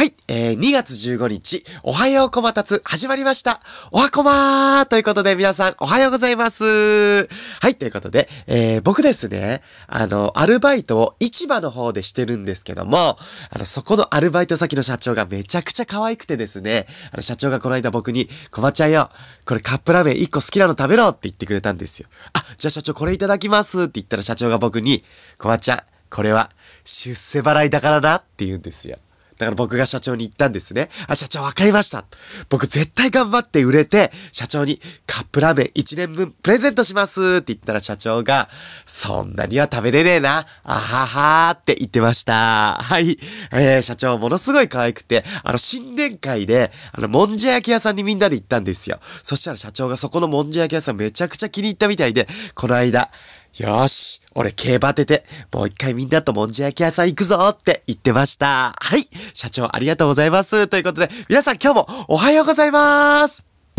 はい、えー、2月15日、おはようこまたつ、始まりました。おはこまーということで、皆さん、おはようございます。はい、ということで、えー、僕ですね、あの、アルバイトを市場の方でしてるんですけども、あの、そこのアルバイト先の社長がめちゃくちゃ可愛くてですね、あの、社長がこの間僕に、こまちゃんよ、これカップラーメン1個好きなの食べろって言ってくれたんですよ。あ、じゃあ社長これいただきますって言ったら社長が僕に、こまちゃん、これは出世払いだからなって言うんですよ。だから僕が社長に言ったんですね。あ、社長わかりました。僕絶対頑張って売れて、社長にカップラーメン1年分プレゼントしますって言ったら社長が、そんなには食べれねえな。あははーって言ってました。はい。えー、社長ものすごい可愛くて、あの、新年会で、あの、もんじゃ焼き屋さんにみんなで行ったんですよ。そしたら社長がそこのもんじゃ焼き屋さんめちゃくちゃ気に入ったみたいで、この間、よし、俺競馬当てて、もう一回みんなともんじゃ焼き屋さん行くぞって言ってました。はい、社長ありがとうございます。ということで、皆さん今日もおはようございます。